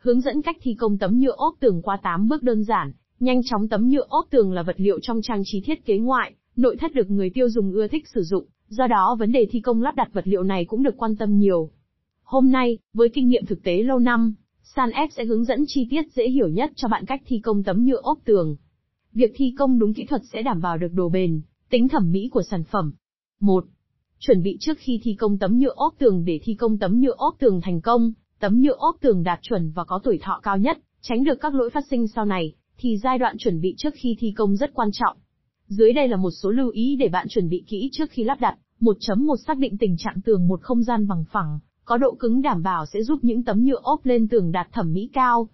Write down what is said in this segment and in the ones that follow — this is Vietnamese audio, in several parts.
hướng dẫn cách thi công tấm nhựa ốp tường qua 8 bước đơn giản, nhanh chóng tấm nhựa ốp tường là vật liệu trong trang trí thiết kế ngoại, nội thất được người tiêu dùng ưa thích sử dụng, do đó vấn đề thi công lắp đặt vật liệu này cũng được quan tâm nhiều. Hôm nay, với kinh nghiệm thực tế lâu năm, SanF sẽ hướng dẫn chi tiết dễ hiểu nhất cho bạn cách thi công tấm nhựa ốp tường. Việc thi công đúng kỹ thuật sẽ đảm bảo được độ bền, tính thẩm mỹ của sản phẩm. 1. Chuẩn bị trước khi thi công tấm nhựa ốp tường để thi công tấm nhựa ốp tường thành công, tấm nhựa ốp tường đạt chuẩn và có tuổi thọ cao nhất, tránh được các lỗi phát sinh sau này, thì giai đoạn chuẩn bị trước khi thi công rất quan trọng. Dưới đây là một số lưu ý để bạn chuẩn bị kỹ trước khi lắp đặt. 1.1 Xác định tình trạng tường một không gian bằng phẳng, có độ cứng đảm bảo sẽ giúp những tấm nhựa ốp lên tường đạt thẩm mỹ cao.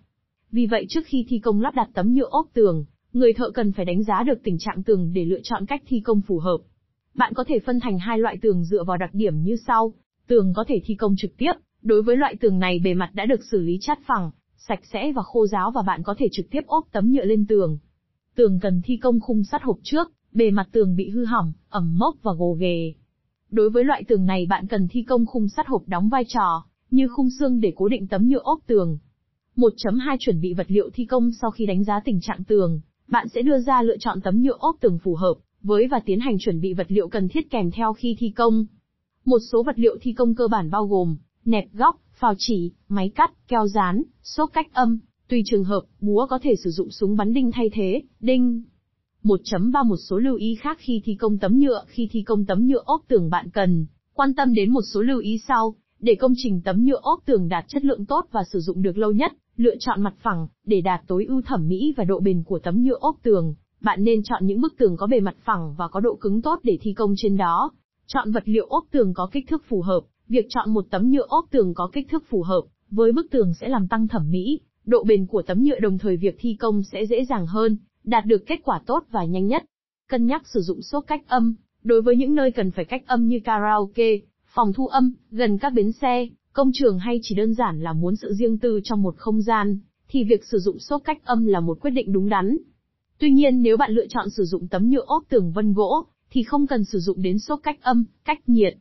Vì vậy trước khi thi công lắp đặt tấm nhựa ốp tường, người thợ cần phải đánh giá được tình trạng tường để lựa chọn cách thi công phù hợp. Bạn có thể phân thành hai loại tường dựa vào đặc điểm như sau. Tường có thể thi công trực tiếp, đối với loại tường này bề mặt đã được xử lý chát phẳng, sạch sẽ và khô ráo và bạn có thể trực tiếp ốp tấm nhựa lên tường. Tường cần thi công khung sắt hộp trước, bề mặt tường bị hư hỏng, ẩm mốc và gồ ghề. Đối với loại tường này bạn cần thi công khung sắt hộp đóng vai trò, như khung xương để cố định tấm nhựa ốp tường. 1.2 Chuẩn bị vật liệu thi công sau khi đánh giá tình trạng tường, bạn sẽ đưa ra lựa chọn tấm nhựa ốp tường phù hợp với và tiến hành chuẩn bị vật liệu cần thiết kèm theo khi thi công. Một số vật liệu thi công cơ bản bao gồm nẹp góc, phào chỉ, máy cắt, keo dán, sốt cách âm, tùy trường hợp, búa có thể sử dụng súng bắn đinh thay thế, đinh. 1.3 Một số lưu ý khác khi thi công tấm nhựa Khi thi công tấm nhựa ốp tường bạn cần. Quan tâm đến một số lưu ý sau, để công trình tấm nhựa ốp tường đạt chất lượng tốt và sử dụng được lâu nhất, lựa chọn mặt phẳng, để đạt tối ưu thẩm mỹ và độ bền của tấm nhựa ốp tường, bạn nên chọn những bức tường có bề mặt phẳng và có độ cứng tốt để thi công trên đó. Chọn vật liệu ốp tường có kích thước phù hợp, việc chọn một tấm nhựa ốp tường có kích thước phù hợp với bức tường sẽ làm tăng thẩm mỹ, độ bền của tấm nhựa đồng thời việc thi công sẽ dễ dàng hơn, đạt được kết quả tốt và nhanh nhất. Cân nhắc sử dụng số cách âm, đối với những nơi cần phải cách âm như karaoke, phòng thu âm, gần các bến xe, công trường hay chỉ đơn giản là muốn sự riêng tư trong một không gian, thì việc sử dụng số cách âm là một quyết định đúng đắn. Tuy nhiên nếu bạn lựa chọn sử dụng tấm nhựa ốp tường vân gỗ, thì không cần sử dụng đến số cách âm, cách nhiệt,